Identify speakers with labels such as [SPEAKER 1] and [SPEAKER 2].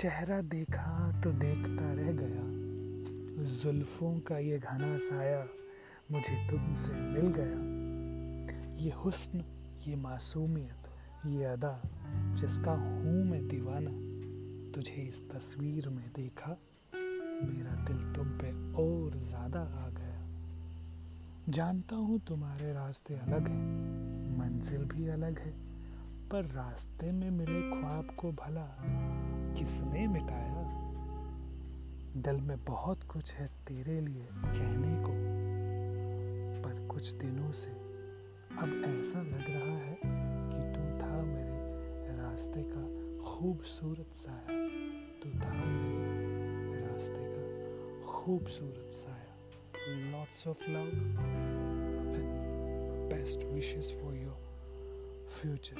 [SPEAKER 1] चेहरा देखा तो देखता रह गया। जुल्फों का ये घना साया मुझे तुमसे मिल गया। ये हुस्न, ये मासूमियत, ये अदा, जिसका हूँ मैं दीवाना, तुझे इस तस्वीर में देखा, मेरा दिल तुम पे और ज़्यादा आ गया। जानता हूँ तुम्हारे रास्ते अलग हैं, मंजिल भी अलग है, पर रास्ते में मिले ख्वाब को भला किसने मिटाया। दिल में बहुत कुछ है तेरे लिए कहने को, पर कुछ दिनों से अब ऐसा लग रहा है कि तू था मेरे रास्ते का खूबसूरत साया। तू था मेरे रास्ते का खूबसूरत साया। Lots of love and best wishes for your future